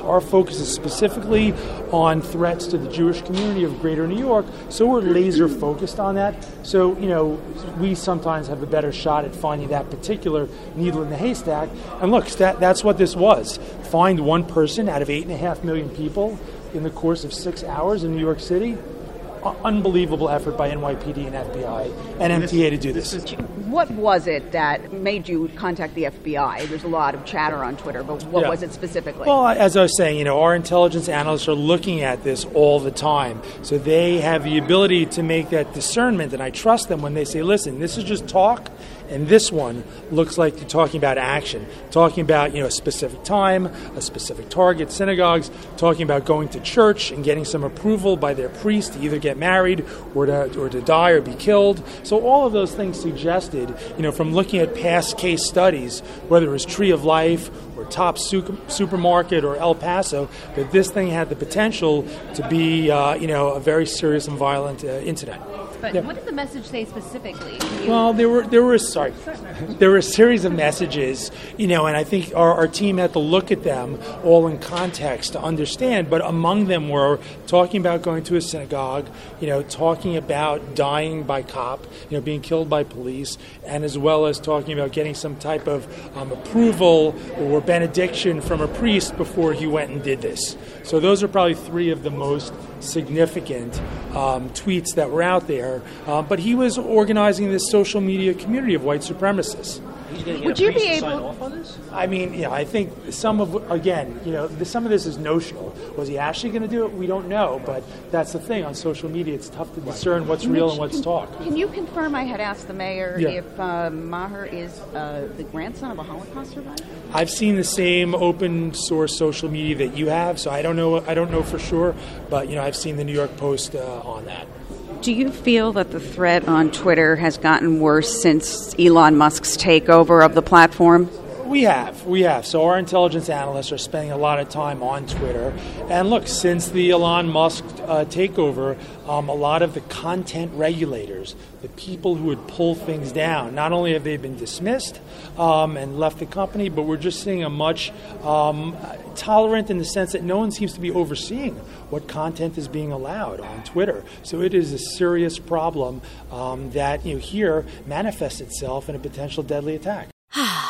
Our focus is specifically on threats to the Jewish community of Greater New York, so we're laser focused on that. So, you know, we sometimes have a better shot at finding that particular needle in the haystack. And look, that, that's what this was. Find one person out of eight and a half million people in the course of six hours in New York City unbelievable effort by NYPD and FBI and MTA to do this. What was it that made you contact the FBI? There's a lot of chatter on Twitter, but what Yeah. was it specifically? Well, as I was saying, you know, our intelligence analysts are looking at this all the time. So they have the ability to make that discernment, and I trust them when they say, listen, this is just talk, and this one looks like you're talking about action, talking about, you know, a specific time, a specific target, synagogues, talking about going to church and getting some approval by their priest to either get married or to, or to die or be killed. So all of those things suggested, you know, from looking at past case studies, whether it was Tree of Life or Top Su- Supermarket or El Paso, that this thing had the potential to be, uh, you know, a very serious and violent uh, incident. But Yeah. what did the message say specifically? Well, there were there were sorry, there were a series of messages, you know, and I think our, our team had to look at them all in context to understand. But among them were talking about going to a synagogue, you know, talking about dying by cop, you know, being killed by police, and as well as talking about getting some type of um, approval or benediction from a priest before he went and did this. So those are probably three of the most significant um, tweets that were out there. Uh, but he was organizing this social media community of white supremacists. Would you be able? I mean, you know, I think some of again, you know, the, some of this is notional. Was he actually going to do it? We don't know, but that's the thing on social media. It's tough to discern what's real and what's talk. Can you confirm? I had asked the mayor Yeah. if uh, Mahrer is uh, the grandson of a Holocaust survivor. I've seen the same open source social media that you have, so I don't know. I don't know for sure, but you know, I've seen the New York Post uh, on that. Do you feel that the threat on Twitter has gotten worse since Elon Musk's takeover of the platform? We have, we have. So our intelligence analysts are spending a lot of time on Twitter. And look, since the Elon Musk uh, takeover, um, a lot of the content regulators, the people who would pull things down, not only have they been dismissed um, and left the company, but we're just seeing a much um, tolerant in the sense that no one seems to be overseeing what content is being allowed on Twitter. So it is a serious problem um, that you know, here manifests itself in a potential deadly attack.